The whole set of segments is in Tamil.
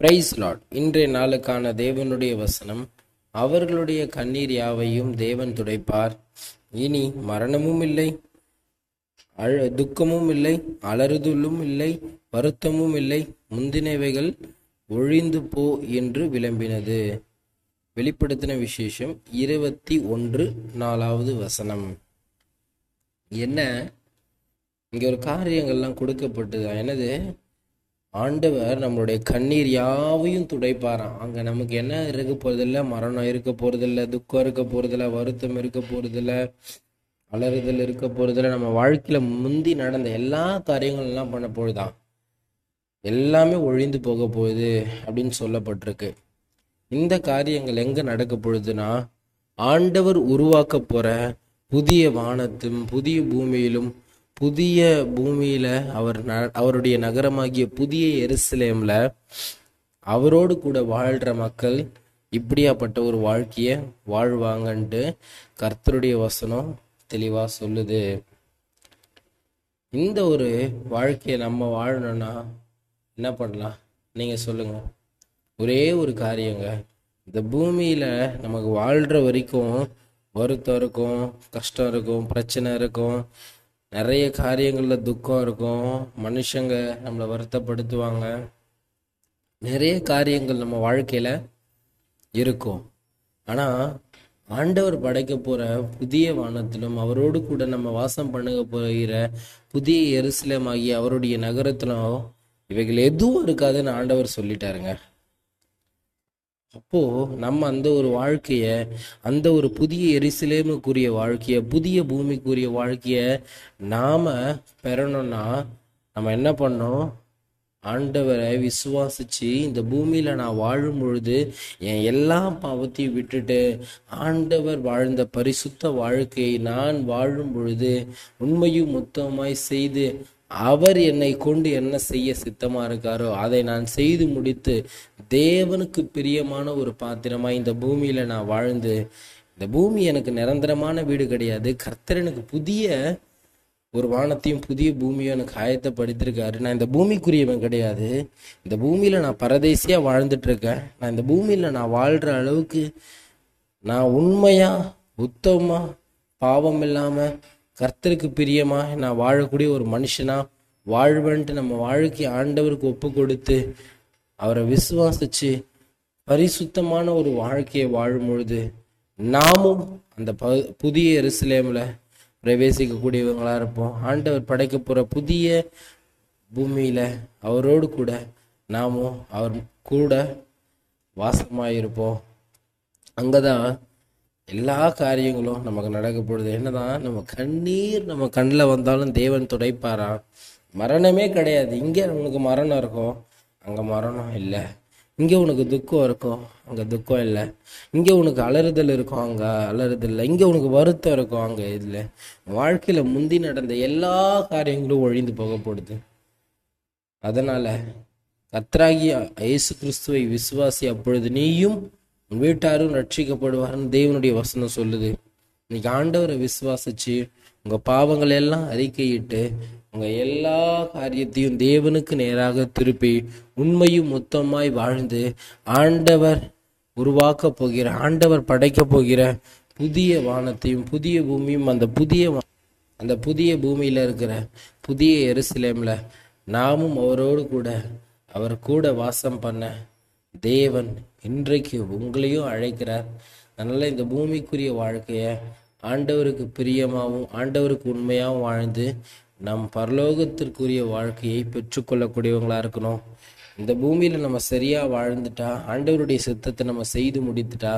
பிரைஸ் லாட் இன்றைய நாளுக்கான தேவனுடைய வசனம் அவர்களுடைய கண்ணீர் யாவையும் தேவன் துடைப்பார். இனி மரணமும் இல்லை அழ துக்கமும் இல்லை அலறுதலும் இல்லை வருத்தமும் இல்லை. முந்தினவைகள் ஒழிந்து போ என்று விளம்பினது. வெளிப்படுத்தின விசேஷம் இருபத்தி ஒன்று நாலாவது வசனம். என்ன? இங்கே ஒரு காரியங்கள்லாம் கொடுக்கப்பட்டது. என்னது? ஆண்டவர் நம்மளுடைய கண்ணீர் யாவையும் துடைப்பாராம். அங்க நமக்கு என்ன இருக்க போறதில்ல? மரணம் இருக்க போறதில்ல துக்கம் இருக்க போறதில்ல வருத்தம் இருக்க போறதில்ல அலறுதல் இருக்க போறதில்ல. நம்ம வாழ்க்கையில முந்தி நடந்த எல்லா காரியங்களும் எல்லாம் பண்ண போகுதான் எல்லாமே ஒழிந்து போக போகுது அப்படின்னு சொல்லப்பட்டிருக்கு. இந்த காரியங்கள் எங்க நடக்க பொழுதுனா ஆண்டவர் உருவாக்க போற புதிய வானத்தும் புதிய பூமியிலும் புதிய பூமியில அவர் ந- அவருடைய நகரமாகிய புதிய எருசலேம்ல அவரோடு கூட வாழ்ற மக்கள் இப்படியாப்பட்ட ஒரு வாழ்க்கைய வாழ்வாங்கன்ட்டு கர்த்தருடைய வசனம் தெளிவா சொல்லுது. இந்த ஒரு வாழ்க்கையை நம்ம வாழணும்னா என்ன பண்ணலாம்? நீங்க சொல்லுங்க. ஒரே ஒரு காரியங்க. இந்த பூமியில நமக்கு வாழ்ற வரைக்கும் வருத்தம் இருக்கும் கஷ்டம் இருக்கும் பிரச்சனை இருக்கும். நிறைய காரியங்களில் துக்கம் இருக்கும். மனுஷங்க நம்மளை வருத்தப்படுத்துவாங்க. நிறைய காரியங்கள் நம்ம வாழ்க்கையில் இருக்கும். ஆனால் ஆண்டவர் படைக்க போகிற புதிய வானத்திலும் அவரோடு கூட நம்ம வாசம் பண்ணுக போகிற புதிய எருசலேம் ஆகிய அவருடைய நகரத்திலும் இவைகள் எதுவும் இருக்காதுன்னு ஆண்டவர் சொல்லிட்டாருங்க. அப்போ நம்ம அந்த ஒரு வாழ்க்கைய அந்த ஒரு புதிய எரிசிலேமுக்குரிய வாழ்க்கைய புதிய பூமிக்குரிய வாழ்க்கைய நாம பெறணும்னா நம்ம என்ன பண்ணோம் ஆண்டவரை விசுவாசிச்சு இந்த பூமியில நான் வாழும் பொழுது என் எல்லா பாவத்தையும் விட்டுட்டு ஆண்டவர் வாழ்ந்த பரிசுத்த வாழ்க்கையை நான் வாழும் பொழுது உண்மையும் முத்தமாய் செய்து அவர் என்னை கொண்டு என்ன செய்ய சித்தமா இருக்காரோ அதை நான் செய்து முடித்து தேவனுக்கு பிரியமான ஒரு பாத்திரமா இந்த பூமியில நான் வாழ்ந்து இந்த பூமி எனக்கு நிரந்தரமான வீடு கிடையாது. கர்த்தர் எனக்கு புதிய ஒரு வானத்தையும் புதிய பூமியும் எனக்கு ஆயத்தப்படுத்திருக்காரு. நான் இந்த பூமிக்குரியவன் கிடையாது. இந்த பூமியில நான் பரதேசியா வாழ்ந்துட்டு இருக்கேன் நான் இந்த பூமியில நான் வாழ்ற அளவுக்கு நான் உண்மையா உத்தமமா பாவம் இல்லாம கர்த்தருக்கு பிரியமா நான் வாழக்கூடிய ஒரு மனுஷனா வாழ்வேன்ட்டு நம்ம வாழ்க்கை ஆண்டவருக்கு ஒப்பு கொடுத்து அவரை விசுவாசிச்சு பரிசுத்தமான ஒரு வாழ்க்கையை வாழும் பொழுது நாமும் அந்த ப புதிய எருசலேமில் பிரவேசிக்கக்கூடியவங்களாக இருப்போம். ஆண்டவர் படைக்க போகிற புதிய பூமியில் அவரோடு கூட நாமும் அவர் கூட வாசமாயிருப்போம். அங்கதான் எல்லா காரியங்களும் நமக்கு நடக்க போகுது. என்னதான் நம்ம கண்ணீர் நம்ம கண்ணில் வந்தாலும் தேவன் துடைப்பாரா? மரணமே கிடையாது. இங்கே நம்மளுக்கு மரணம் இருக்கும். அங்கே மரணம் இல்லை. இங்கே உனக்கு துக்கம் இருக்கும் அங்கே துக்கம் இல்லை. இங்கே உனக்கு அலறுதல் இருக்கும் அங்கே அலறுதல் இல்லை. இங்கே உனக்கு வருத்தம் இருக்கும் அங்கே இதில் வாழ்க்கையில் முந்தி நடந்த எல்லா காரியங்களும் ஒழிந்து போகப்படுது. அதனால் அதனால இயேசு கிறிஸ்துவை விசுவாசி அப்பொழுது நீயும் உன் வீட்டாரும் ரட்சிக்கப்படுவார்னு தேவனுடைய வசனம் சொல்லுது. இன்னைக்கு ஆண்டவரை விசுவாசிச்சு உங்க பாவங்கள் எல்லாம் அறிக்கையிட்டு அவங்க எல்லா காரியத்தையும் தேவனுக்கு நேராக திருப்பி உண்மையும் மொத்தமாய் வாழ்ந்து ஆண்டவர் உருவாக்க போகிற ஆண்டவர் படைக்க போகிற புதிய வானத்தையும் புதிய பூமியும் அந்த புதிய அந்த புதிய பூமியில் இருக்கிற புதிய எருசலேமில் நாமும் அவரோடு கூட அவர் கூட வாசம் பண்ண தேவன் இன்றைக்கு உங்களையும் அழைக்கிறார். அதனால் இந்த பூமிக்குரிய வாழ்க்கையை ஆண்டவருக்கு பிரியமாகவும் ஆண்டவருக்கு உண்மையாகவும் வாழ்ந்து நம் பரலோகத்திற்குரிய வாழ்க்கையை பெற்றுக்கொள்ளக்கூடியவங்களாக இருக்கணும். இந்த பூமியில் நம்ம சரியாக வாழ்ந்துட்டா ஆண்டவருடைய சித்தத்தை நம்ம செய்து முடித்துட்டா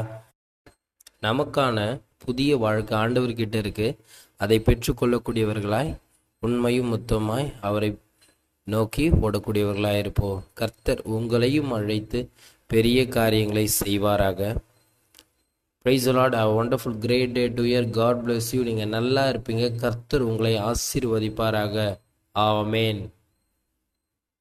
நமக்கான புதிய வாழ்க்கை ஆண்டவர்கிட்ட இருக்கு. அதை பெற்றுக்கொள்ளக்கூடியவர்களாய் உண்மையும் மொத்தமாய் அவரை நோக்கி ஓடக்கூடியவர்களாய் இருப்போம். கர்த்தர் உங்களையும் அழைத்து பெரிய காரியங்களை செய்வாராக. Praise Lord a wonderful great day to year God bless you நீங்கள் நல்லா இருப்பீங்க. கர்த்தர் உங்களை ஆசீர்வதிப்பாராக. ஆமேன்